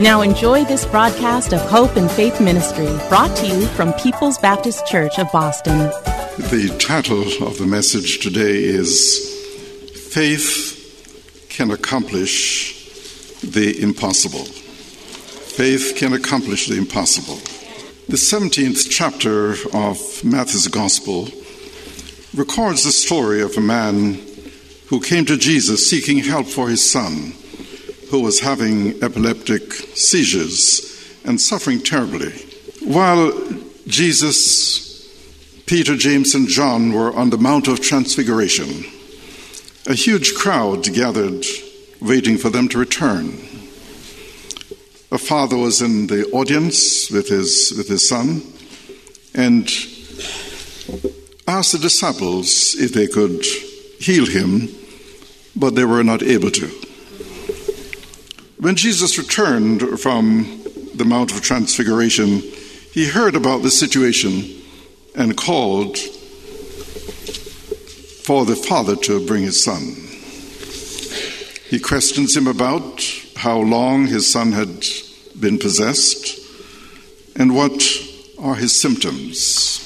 Now enjoy this broadcast of Hope and Faith Ministry, brought to you from People's Baptist Church of Boston. The title of the message today is Faith Can Accomplish the Impossible. Faith can accomplish the impossible. The 17th chapter of Matthew's Gospel records the story of a man who came to Jesus seeking help for his son who was having epileptic seizures and suffering terribly. While Jesus, Peter, James, and John were on the Mount of Transfiguration, a huge crowd gathered waiting for them to return. A father was in the audience with his, with his son and asked the disciples if they could heal him, but they were not able to. When Jesus returned from the Mount of Transfiguration, he heard about the situation and called for the father to bring his son. He questions him about how long his son had been possessed and what are his symptoms.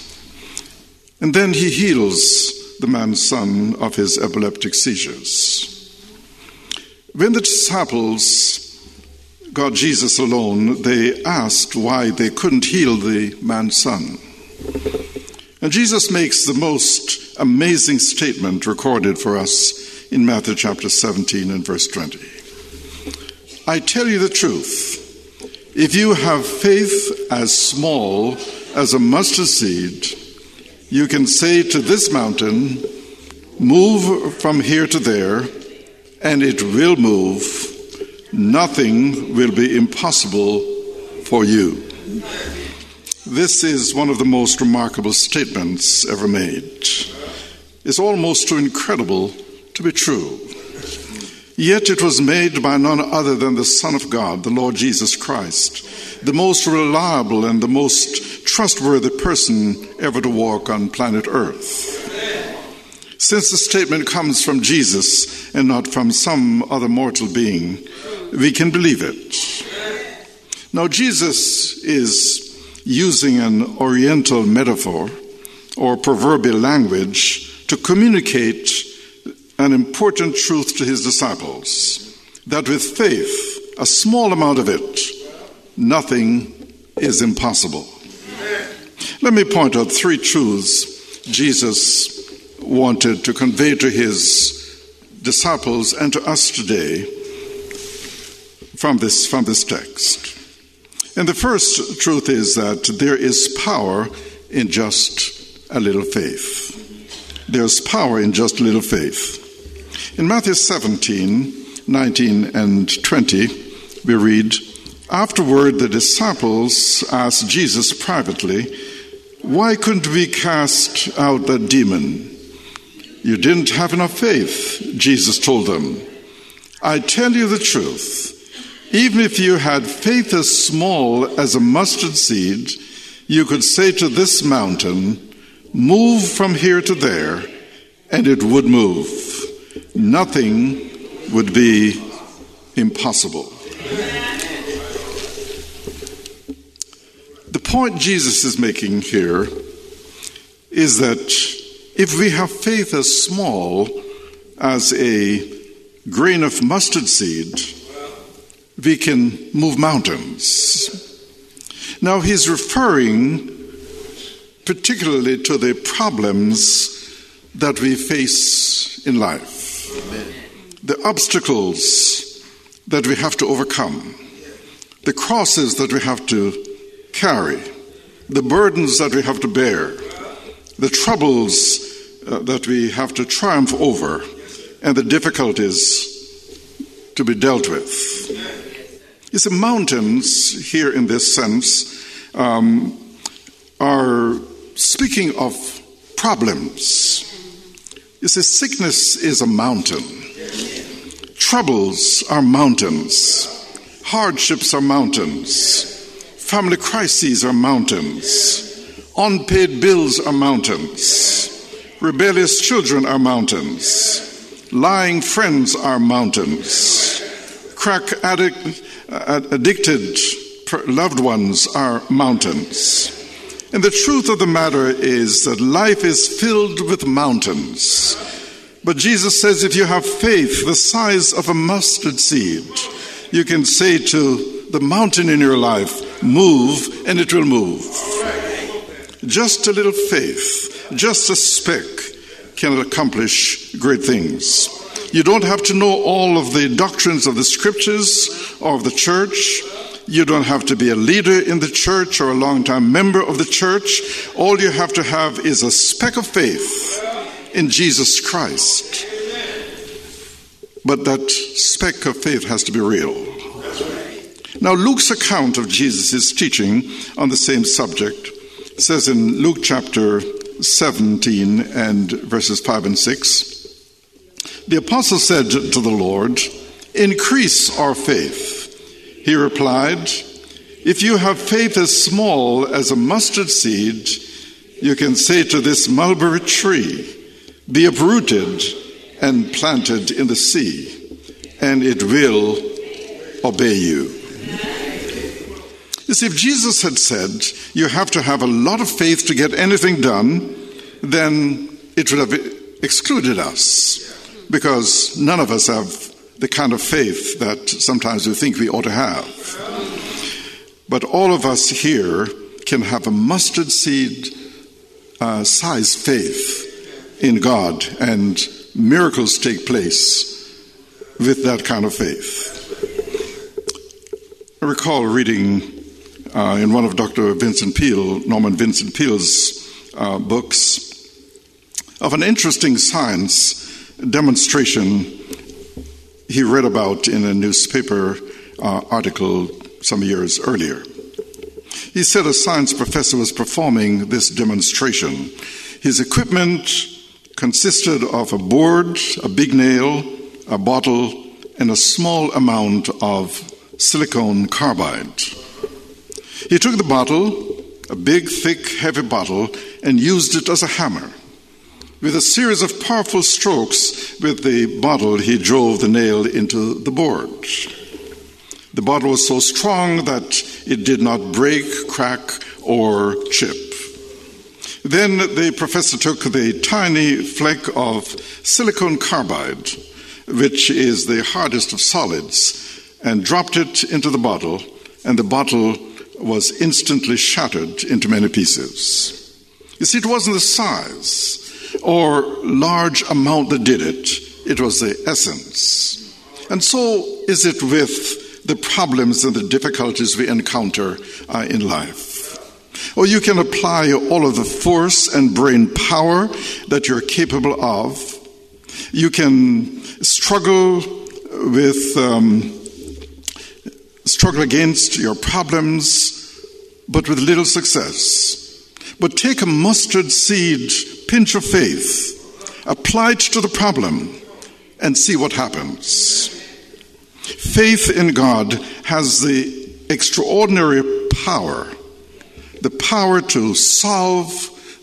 And then he heals the man's son of his epileptic seizures. When the disciples got Jesus alone, they asked why they couldn't heal the man's son. And Jesus makes the most amazing statement recorded for us in Matthew chapter 17 and verse 20. I tell you the truth. If you have faith as small as a mustard seed, you can say to this mountain, Move from here to there, and it will move nothing will be impossible for you. This is one of the most remarkable statements ever made. It's almost too incredible to be true. Yet it was made by none other than the Son of God, the Lord Jesus Christ, the most reliable and the most trustworthy person ever to walk on planet Earth. Since the statement comes from Jesus and not from some other mortal being, we can believe it. Now, Jesus is using an oriental metaphor or proverbial language to communicate an important truth to his disciples that with faith, a small amount of it, nothing is impossible. Let me point out three truths Jesus wanted to convey to his disciples and to us today from this, from this text. And the first truth is that there is power in just a little faith. There's power in just a little faith. In Matthew 17, 19, and 20, we read, Afterward, the disciples asked Jesus privately, Why couldn't we cast out that demon? You didn't have enough faith, Jesus told them. I tell you the truth. Even if you had faith as small as a mustard seed, you could say to this mountain, Move from here to there, and it would move. Nothing would be impossible. The point Jesus is making here is that if we have faith as small as a grain of mustard seed, we can move mountains. Now, he's referring particularly to the problems that we face in life, the obstacles that we have to overcome, the crosses that we have to carry, the burdens that we have to bear, the troubles uh, that we have to triumph over, and the difficulties to be dealt with. You see, mountains, here in this sense, um, are speaking of problems. You see, sickness is a mountain, troubles are mountains, hardships are mountains, family crises are mountains, unpaid bills are mountains, rebellious children are mountains, lying friends are mountains, crack addict, uh, addicted loved ones are mountains. And the truth of the matter is that life is filled with mountains. But Jesus says if you have faith the size of a mustard seed, you can say to the mountain in your life, move, and it will move. Just a little faith, just a speck, can accomplish great things. You don't have to know all of the doctrines of the scriptures or of the church. You don't have to be a leader in the church or a long-time member of the church. All you have to have is a speck of faith in Jesus Christ. But that speck of faith has to be real. Now, Luke's account of Jesus' teaching on the same subject says in Luke chapter 17 and verses 5 and 6 the apostle said to the Lord, Increase our faith. He replied, If you have faith as small as a mustard seed, you can say to this mulberry tree, Be uprooted and planted in the sea, and it will obey you. See, if Jesus had said, You have to have a lot of faith to get anything done, then it would have excluded us, because none of us have the kind of faith that sometimes we think we ought to have. But all of us here can have a mustard seed uh, size faith in God, and miracles take place with that kind of faith. I recall reading uh, in one of Dr. Vincent Peale, Norman Vincent Peale's uh, books, of an interesting science demonstration he read about in a newspaper uh, article some years earlier. He said a science professor was performing this demonstration. His equipment consisted of a board, a big nail, a bottle, and a small amount of silicon carbide. He took the bottle, a big, thick, heavy bottle, and used it as a hammer. With a series of powerful strokes with the bottle, he drove the nail into the board. The bottle was so strong that it did not break, crack, or chip. Then the professor took the tiny fleck of silicon carbide, which is the hardest of solids, and dropped it into the bottle, and the bottle was instantly shattered into many pieces. You see, it wasn't the size or large amount that did it, it was the essence. And so is it with the problems and the difficulties we encounter uh, in life. Or you can apply all of the force and brain power that you're capable of. You can struggle with, um, struggle against your problems, but with little success. But take a mustard seed pinch of faith, apply it to the problem, and see what happens. Faith in God has the extraordinary power, the power to solve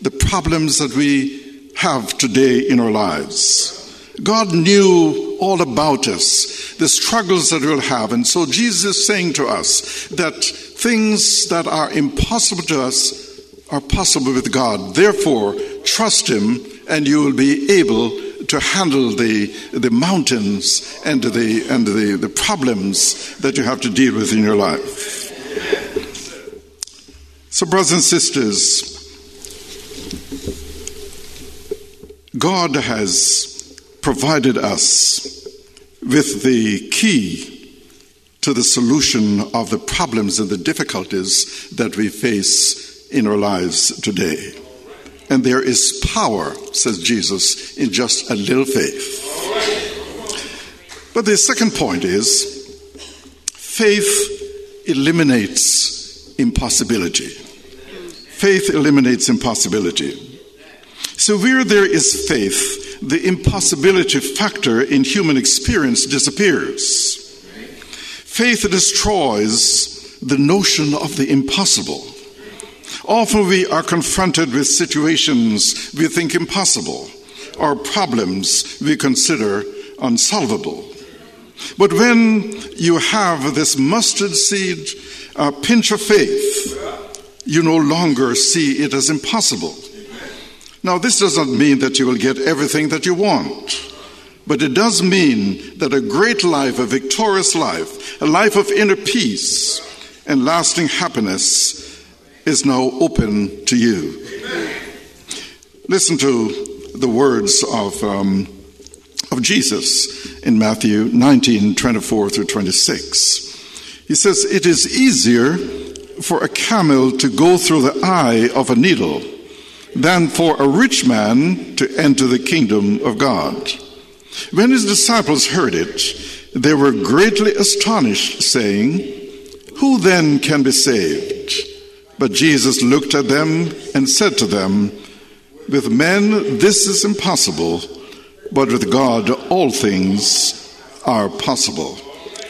the problems that we have today in our lives. God knew all about us, the struggles that we'll have. And so Jesus is saying to us that things that are impossible to us are possible with God. Therefore, trust Him and you will be able to handle the, the mountains and, the, and the, the problems that you have to deal with in your life. So, brothers and sisters, God has provided us with the key to the solution of the problems and the difficulties that we face in our lives today. And there is power, says Jesus, in just a little faith. But the second point is faith eliminates impossibility. Faith eliminates impossibility. So, where there is faith, the impossibility factor in human experience disappears. Faith destroys the notion of the impossible. Often we are confronted with situations we think impossible or problems we consider unsolvable. But when you have this mustard seed uh, pinch of faith, you no longer see it as impossible. Now, this does not mean that you will get everything that you want, but it does mean that a great life, a victorious life, a life of inner peace and lasting happiness is now open to you. Listen to the words of, um, of Jesus in Matthew 19 24 through 26. He says, It is easier for a camel to go through the eye of a needle than for a rich man to enter the kingdom of God. When his disciples heard it, they were greatly astonished, saying, Who then can be saved? But Jesus looked at them and said to them, With men this is impossible, but with God all things are possible.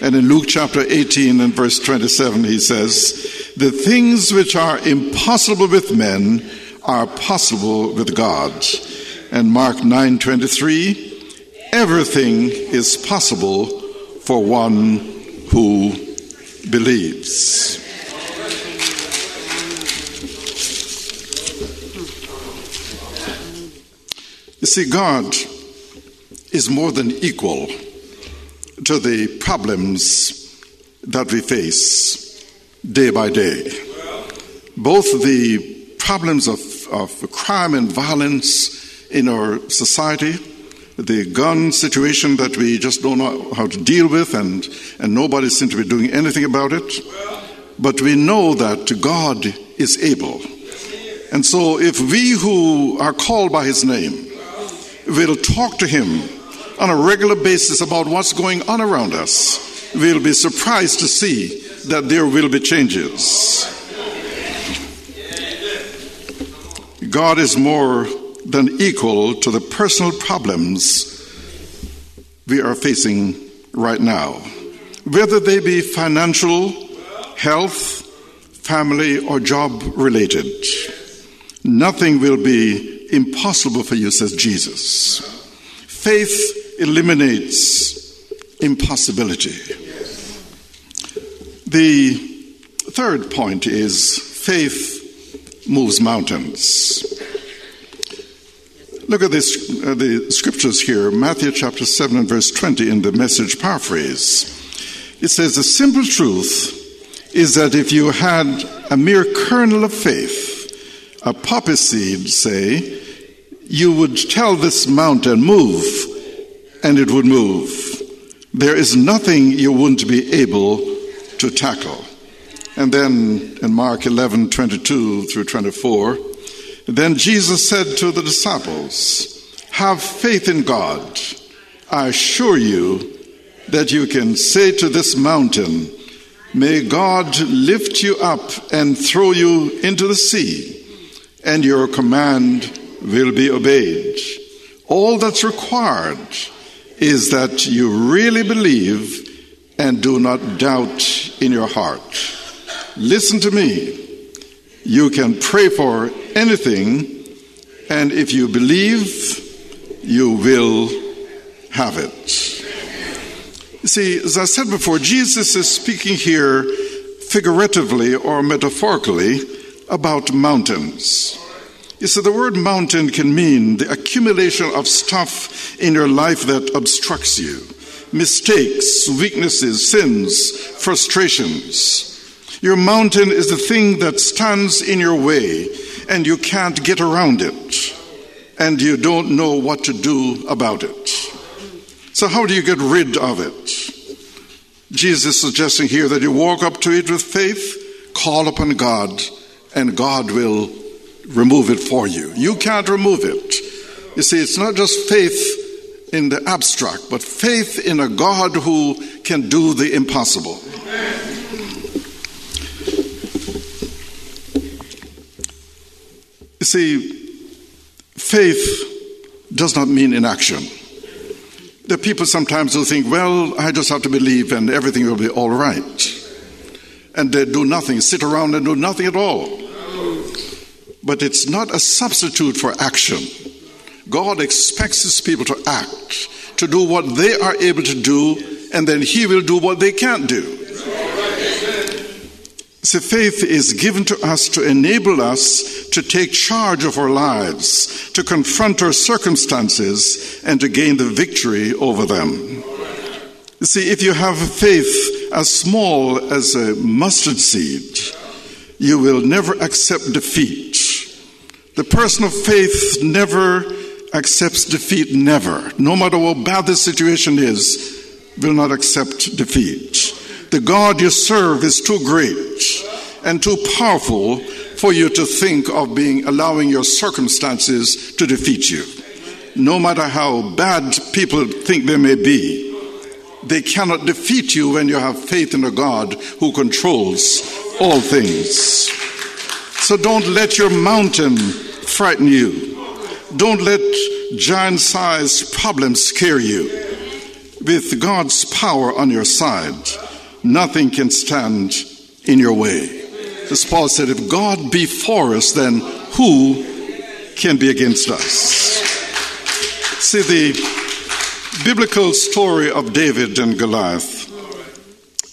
And in Luke chapter 18 and verse 27, he says, The things which are impossible with men are possible with God. And Mark 9:23, everything is possible for one who believes. You see, God is more than equal to the problems that we face day by day. Both the problems of, of crime and violence in our society, the gun situation that we just don't know how to deal with, and, and nobody seems to be doing anything about it. But we know that God is able. And so, if we who are called by His name will talk to Him on a regular basis about what's going on around us, we'll be surprised to see that there will be changes. God is more than equal to the personal problems we are facing right now, whether they be financial, health, family, or job related. Nothing will be impossible for you, says Jesus. Faith eliminates impossibility. The third point is faith moves mountains. Look at this, uh, the scriptures here, Matthew chapter 7 and verse 20 in the message paraphrase. It says, The simple truth is that if you had a mere kernel of faith, a poppy seed, say, you would tell this mountain, move, and it would move. There is nothing you wouldn't be able to tackle. And then in Mark 11 22 through 24, then Jesus said to the disciples, Have faith in God. I assure you that you can say to this mountain, May God lift you up and throw you into the sea, and your command will be obeyed. All that's required is that you really believe and do not doubt in your heart. Listen to me. You can pray for anything, and if you believe, you will have it. See, as I said before, Jesus is speaking here figuratively or metaphorically about mountains. You see, the word mountain can mean the accumulation of stuff in your life that obstructs you mistakes, weaknesses, sins, frustrations. Your mountain is the thing that stands in your way and you can't get around it and you don't know what to do about it. So, how do you get rid of it? Jesus is suggesting here that you walk up to it with faith, call upon God, and God will remove it for you. You can't remove it. You see, it's not just faith in the abstract, but faith in a God who can do the impossible. You see, faith does not mean inaction. The people sometimes will think, well, I just have to believe and everything will be all right. And they do nothing, sit around and do nothing at all. But it's not a substitute for action. God expects his people to act, to do what they are able to do, and then he will do what they can't do. So faith is given to us to enable us to take charge of our lives, to confront our circumstances, and to gain the victory over them. You see, if you have faith as small as a mustard seed, you will never accept defeat. The person of faith never accepts defeat, never. No matter how bad the situation is, will not accept defeat. The God you serve is too great and too powerful for you to think of being allowing your circumstances to defeat you. No matter how bad people think they may be, they cannot defeat you when you have faith in a God who controls all things. So don't let your mountain frighten you. Don't let giant sized problems scare you. With God's power on your side, nothing can stand in your way. As Paul said, if God be for us, then who can be against us? See, the biblical story of David and Goliath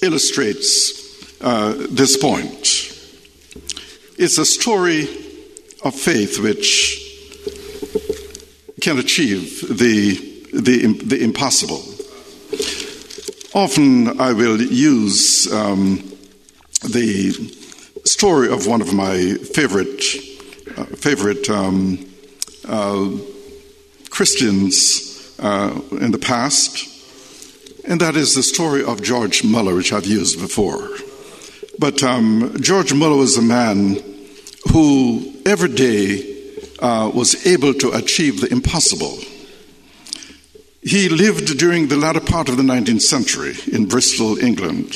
illustrates uh, this point. It's a story of faith which can achieve the, the, the impossible. Often I will use um, the story of one of my favorite, uh, favorite um, uh, Christians uh, in the past, and that is the story of George Muller, which I've used before. But um, George Muller was a man who every day uh, was able to achieve the impossible. He lived during the latter part of the 19th century in Bristol, England.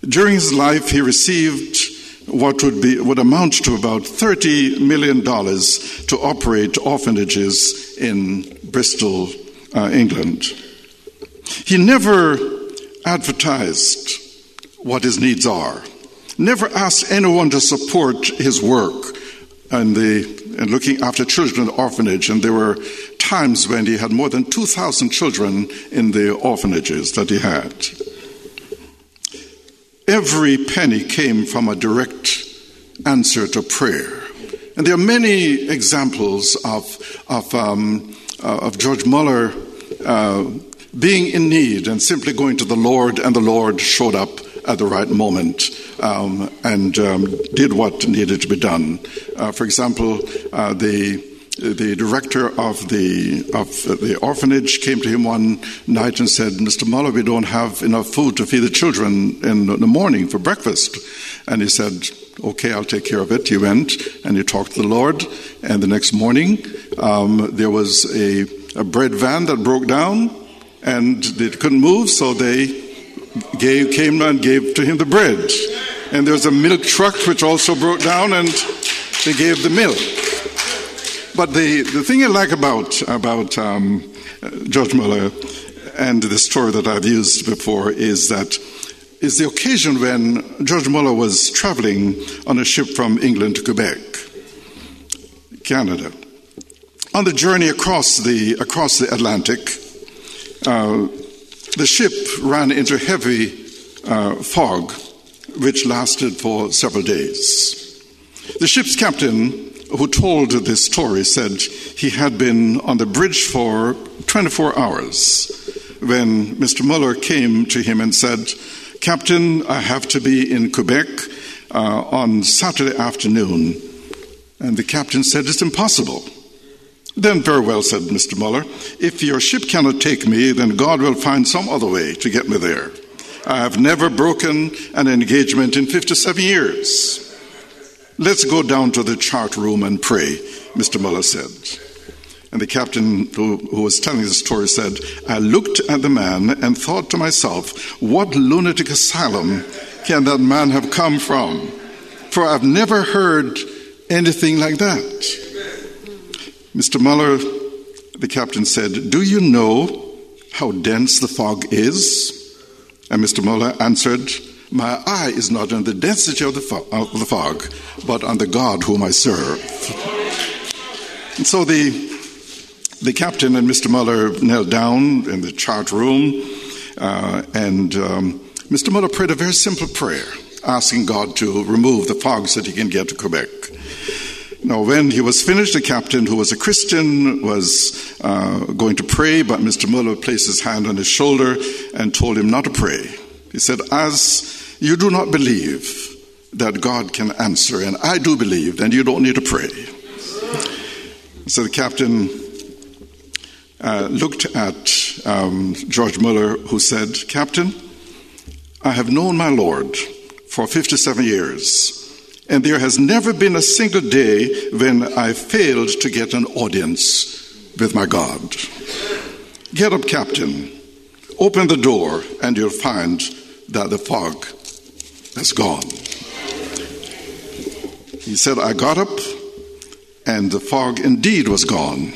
During his life, he received what would be would amount to about 30 million dollars to operate orphanages in Bristol, uh, England. He never advertised what his needs are. Never asked anyone to support his work and the and looking after children in the orphanage. And there were times when he had more than 2,000 children in the orphanages that he had. Every penny came from a direct answer to prayer. And there are many examples of, of, um, uh, of George Muller uh, being in need and simply going to the Lord, and the Lord showed up at the right moment um, and um, did what needed to be done. Uh, for example, uh, the the director of the of the orphanage came to him one night and said, "Mr. Muller, we don't have enough food to feed the children in the morning for breakfast." And he said, "Okay, I'll take care of it." He went and he talked to the Lord. And the next morning, um, there was a, a bread van that broke down, and they couldn't move, so they gave, came and gave to him the bread. And there was a milk truck which also broke down, and they gave the milk. But the, the thing I like about, about um, George Muller and the story that I've used before is that is the occasion when George Muller was traveling on a ship from England to Quebec, Canada. On the journey across the, across the Atlantic, uh, the ship ran into heavy uh, fog, which lasted for several days. The ship's captain who told this story said he had been on the bridge for 24 hours when Mr. Muller came to him and said, Captain, I have to be in Quebec uh, on Saturday afternoon. And the captain said, It's impossible. Then, very well, said Mr. Muller. If your ship cannot take me, then God will find some other way to get me there. I have never broken an engagement in 57 years. Let's go down to the chart room and pray, Mr. Muller said. And the captain who, who, was telling the story said, I looked at the man and thought to myself, what lunatic asylum can that man have come from? For I've never heard anything like that. Mr. Muller, the captain said, Do you know how dense the fog is? And Mr. Muller answered, My eye is not on the density of the, fo- of the fog, but on the God whom I serve. And so the, the captain and Mr. Muller knelt down in the chart room, uh, and um, Mr. Muller prayed a very simple prayer, asking God to remove the fog so that he can get to Quebec. Now, when he was finished, the captain, who was a Christian, was uh, going to pray, but Mr. Muller placed his hand on his shoulder and told him not to pray. He said, As you do not believe that God can answer, and I do believe, then you don't need to pray. So the captain uh, looked at um, George Muller, who said, Captain, I have known my Lord for 57 years. And there has never been a single day when I failed to get an audience with my God. Get up, Captain. Open the door, and you'll find that the fog has gone. He said, I got up, and the fog indeed was gone.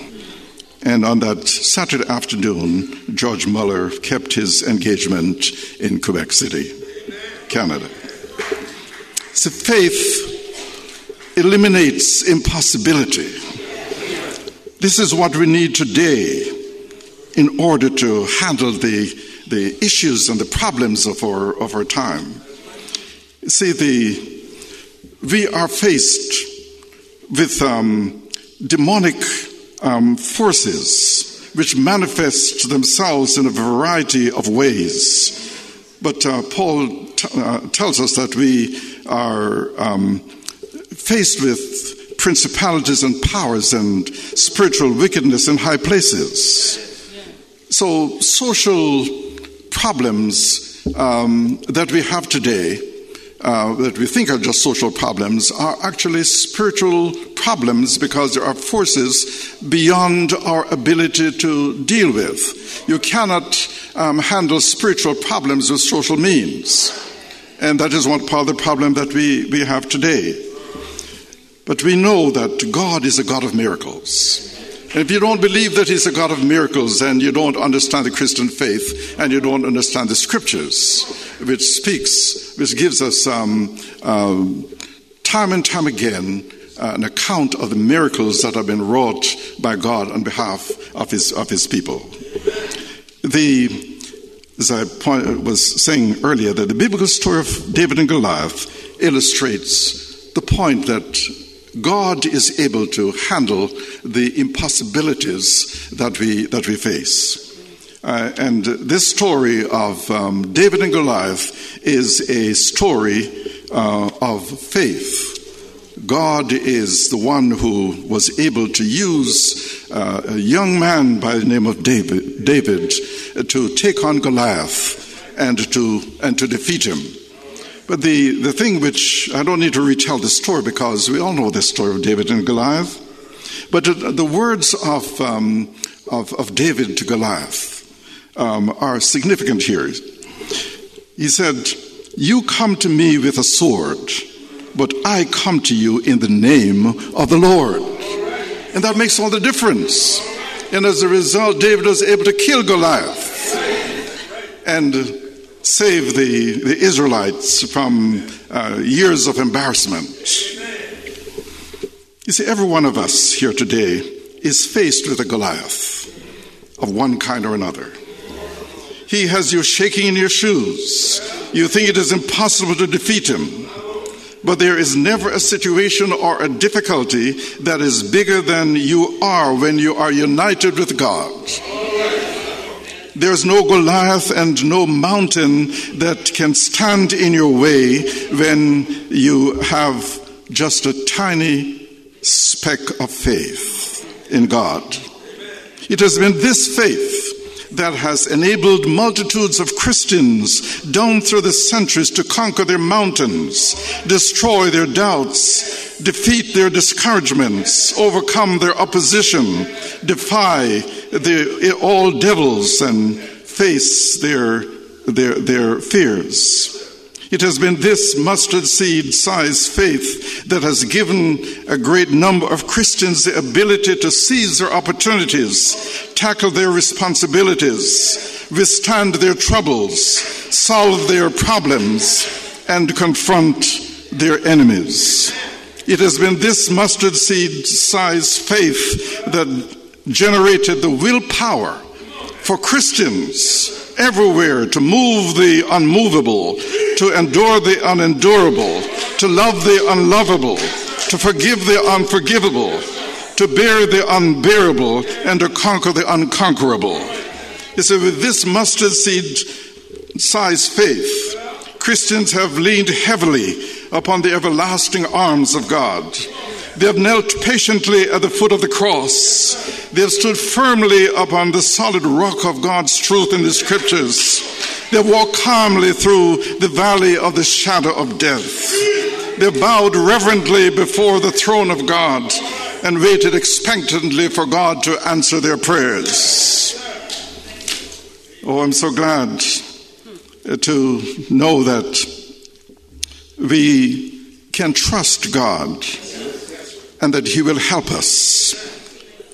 And on that Saturday afternoon, George Muller kept his engagement in Quebec City, Canada. So faith eliminates impossibility. This is what we need today in order to handle the, the issues and the problems of our, of our time. See, the, we are faced with um, demonic um, forces which manifest themselves in a variety of ways. But uh, Paul t- uh, tells us that we are um, faced with principalities and powers and spiritual wickedness in high places. So, social problems um, that we have today, uh, that we think are just social problems, are actually spiritual problems because there are forces beyond our ability to deal with. You cannot um, handle spiritual problems with social means. And that is one part of the problem that we, we have today. But we know that God is a God of miracles. And if you don't believe that He's a God of miracles, then you don't understand the Christian faith and you don't understand the scriptures, which speaks, which gives us um, uh, time and time again uh, an account of the miracles that have been wrought by God on behalf of His, of his people. The as I point, was saying earlier, that the biblical story of David and Goliath illustrates the point that God is able to handle the impossibilities that we, that we face. Uh, and this story of um, David and Goliath is a story uh, of faith. God is the one who was able to use uh, a young man by the name of David, David to take on Goliath and to, and to defeat him. But the, the thing which I don't need to retell the story because we all know the story of David and Goliath. But the words of, um, of, of, David to Goliath um, are significant here. He said, You come to me with a sword, but I come to you in the name of the Lord. And that makes all the difference. And as a result, David was able to kill Goliath and save the, the Israelites from uh, years of embarrassment. You see, every one of us here today is faced with a Goliath of one kind or another. He has you shaking in your shoes. You think it is impossible to defeat him. But there is never a situation or a difficulty that is bigger than you are when you are united with God. There's no Goliath and no mountain that can stand in your way when you have just a tiny speck of faith in God. It has been this faith that has enabled multitudes of Christians down through the centuries to conquer their mountains, destroy their doubts, defeat their discouragements, overcome their opposition, defy the, all devils, and face their, their, their fears. It has been this mustard seed sized faith that has given a great number of Christians the ability to seize their opportunities, tackle their responsibilities, withstand their troubles, solve their problems, and confront their enemies. It has been this mustard seed sized faith that generated the willpower for Christians everywhere to move the unmovable, to endure the unendurable, to love the unlovable, to forgive the unforgivable, to bear the unbearable, and to conquer the unconquerable. You see, with this mustard seed sized faith, Christians have leaned heavily upon the everlasting arms of God. They have knelt patiently at the foot of the cross. They have stood firmly upon the solid rock of God's truth in the scriptures. They have walked calmly through the valley of the shadow of death. They bowed reverently before the throne of God and waited expectantly for God to answer their prayers. Oh, I'm so glad uh, to know that we can trust God and that He will help us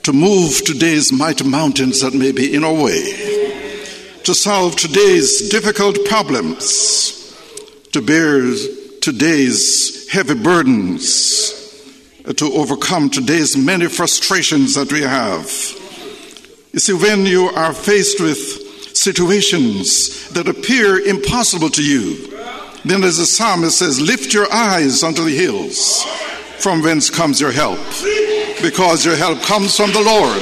to move today's mighty mountains that may be in our way, to solve today's difficult problems, to bear today's heavy burdens, to overcome today's many frustrations that we have. You see, when you are faced with situations that appear impossible to you, then as the psalmist says, lift your eyes unto the hills from whence comes your help? Because your help comes from the Lord,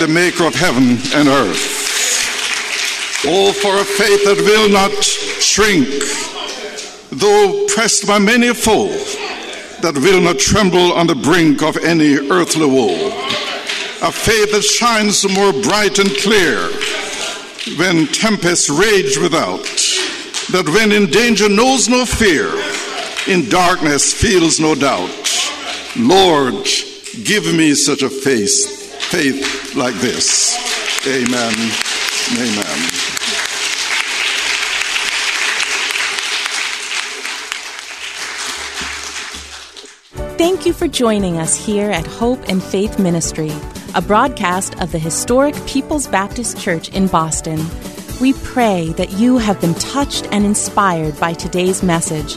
the maker of heaven and earth. Oh, for a faith that will not shrink, though pressed by many a foe, that will not tremble on the brink of any earthly woe. A faith that shines more bright and clear when tempests rage without, that when in danger knows no fear, in darkness feels no doubt. Lord, give me such a faith, faith like this. Amen. Amen. Thank you for joining us here at Hope and Faith Ministry, a broadcast of the historic People's Baptist Church in Boston. We pray that you have been touched and inspired by today's message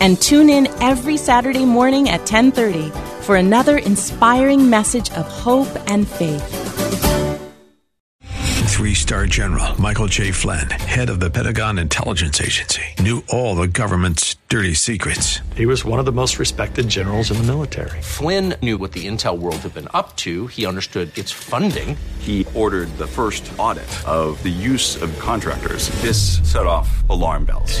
and tune in every Saturday morning at 10:30 for another inspiring message of hope and faith. Three-star general Michael J. Flynn, head of the Pentagon Intelligence Agency, knew all the government's dirty secrets. He was one of the most respected generals in the military. Flynn knew what the intel world had been up to. He understood its funding. He ordered the first audit of the use of contractors. This set off alarm bells.